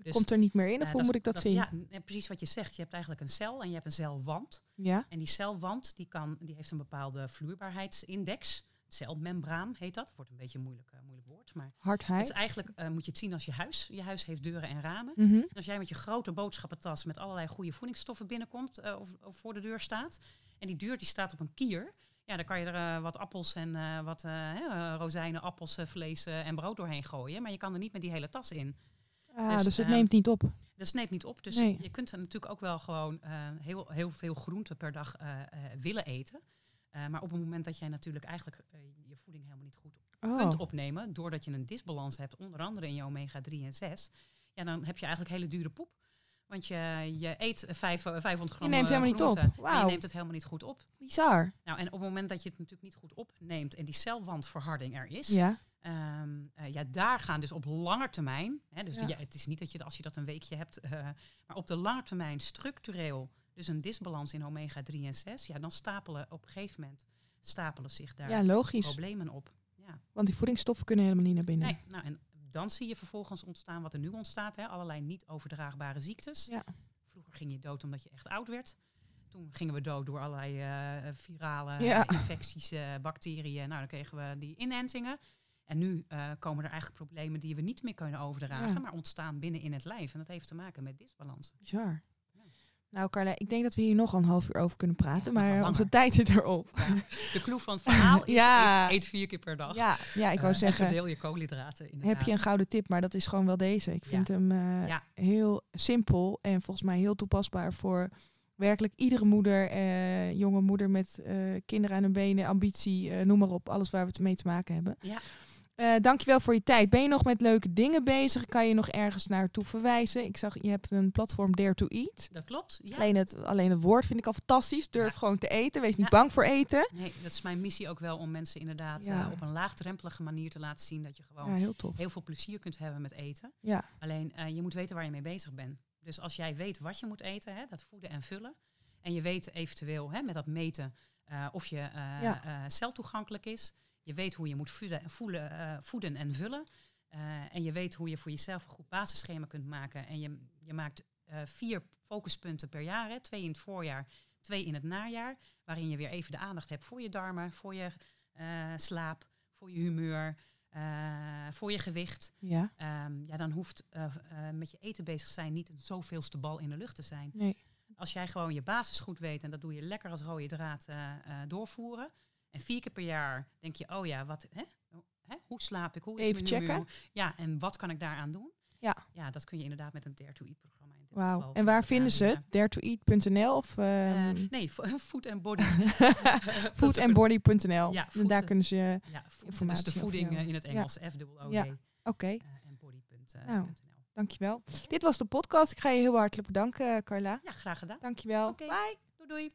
Dus, Komt er niet meer in, eh, of hoe moet ik dat, zien? Ja, precies wat je zegt. Je hebt eigenlijk een cel en je hebt een celwand. Ja, En die celwand die kan, die heeft een bepaalde vloeibaarheidsindex. Celmembraan heet dat. Wordt een beetje een moeilijk, eh, moeilijk woord. Maar het hardheid. is eigenlijk, eh, moet je het zien als je huis. Je huis heeft deuren en ramen. Mhm. En als jij met je grote boodschappentas met allerlei goede voedingsstoffen binnenkomt eh, of, of voor de deur staat. En die deur die staat op een kier. Ja, dan kan je er eh, wat appels en eh, wat eh, hè, eh, rozijnen, appels, eh, vlees eh, en brood doorheen gooien. Maar je kan er niet met die hele tas in. Ah, Dus, dus, het ehm, neemt niet op. Dus neemt niet op. Dus Nee. je kunt er natuurlijk ook wel gewoon eh, heel, heel veel groenten per dag eh, eh, willen eten. Maar op het moment dat jij natuurlijk eigenlijk je voeding helemaal niet goed kunt Oh, opnemen, doordat je een disbalans hebt, onder andere in je omega 3 en 6, ja, dan heb je eigenlijk hele dure poep. Want je, je eet vijf, eh, 500 gram neemt eh, helemaal niet op. groente je neemt het helemaal niet goed op. bizar. Nou, en op het moment dat je het natuurlijk niet goed opneemt en die celwandverharding er is, Ja, Ehm, eh, ja, daar gaan dus op lange termijn, hè, dus Ja. ja, het is niet dat je als je dat een weekje hebt, eh, maar op de lange termijn structureel, dus een disbalans in omega 3 en 6, ja, dan stapelen op een gegeven moment stapelen zich daar ja, logisch. problemen op. Ja. Want die voedingsstoffen kunnen helemaal niet naar binnen. Nee, nou, en dan zie je vervolgens ontstaan wat er nu ontstaat, hè, allerlei niet overdraagbare ziektes. Ja. Vroeger ging je dood omdat je echt oud werd. Toen gingen we dood door allerlei eh, virale infecties, bacteriën. Nou, dan kregen we die inentingen. En nu eh, komen er eigenlijk problemen die we niet meer kunnen overdragen, Ja. maar ontstaan binnen in het lijf. En dat heeft te maken met disbalans. Ja. Nou, Carla, ik denk dat we hier nog een half uur over kunnen praten, Ja, maar onze tijd zit erop. De clue van het verhaal is Ja. eet, vier keer per dag. Ja, ja, ik Eh, wou en zeggen, verdeel je koolhydraten heb inderdaad. je een gouden tip, maar dat is gewoon wel deze. Ik vind hem eh, heel simpel en volgens mij heel toepasbaar voor werkelijk iedere moeder, eh, jonge moeder met eh, kinderen aan hun benen, ambitie, eh, noem maar op, alles waar we het mee te maken hebben. Ja. Eh, dankjewel voor je tijd. Ben je nog met leuke dingen bezig? Kan je nog ergens naartoe verwijzen? Ik zag, je hebt een platform Dare to Eat. Dat klopt. Ja. Alleen, het, alleen het woord vind ik al fantastisch. Durf Ja. gewoon te eten. Wees niet bang voor eten. Nee, dat is mijn missie ook wel om mensen inderdaad eh, op een laagdrempelige manier te laten zien dat je gewoon heel veel plezier kunt hebben met eten. Ja, Alleen eh, je moet weten waar je mee bezig bent. Dus als jij weet wat je moet eten, hè, dat voeden en vullen. En je weet eventueel hè, met dat meten of je Ja. eh, celtoegankelijk is. Je weet hoe je moet voeden, voelen, eh, voeden en vullen. Eh, en je weet hoe je voor jezelf een goed basisschema kunt maken. En je, je maakt eh, vier focuspunten per jaar. Hè, twee in het voorjaar, twee in het najaar. Waarin je weer even de aandacht hebt voor je darmen, voor je slaap, voor je humeur, voor je gewicht. ja, Ehm, ja, dan hoeft met je eten bezig zijn niet een zoveelste bal in de lucht te zijn. nee. Als jij gewoon je basis goed weet en dat doe je lekker als rode draad doorvoeren. En vier keer per jaar denk je, oh ja, wat, hè? Hè? hoe slaap ik? Hoe is Even mijn checken. Ja, en wat kan ik daaraan doen? Ja. Ja, dat kun je inderdaad met een Dare to Eat programma. in geval En waar eh, vinden ze het? Daretoeat.nl of Eh, ehm nee, food and body. foodandbody.nl. Ja, en daar kunnen ze... Ja, food, dus informatie de voeding eh, in het Ja. Engels, F-O-O-D Ja. Oké, en body.nl. Nou. dankjewel. Dit was de podcast. Ik ga je heel hartelijk bedanken, Carla. Ja, graag gedaan. Dankjewel. Oké. Bye. Doei doei.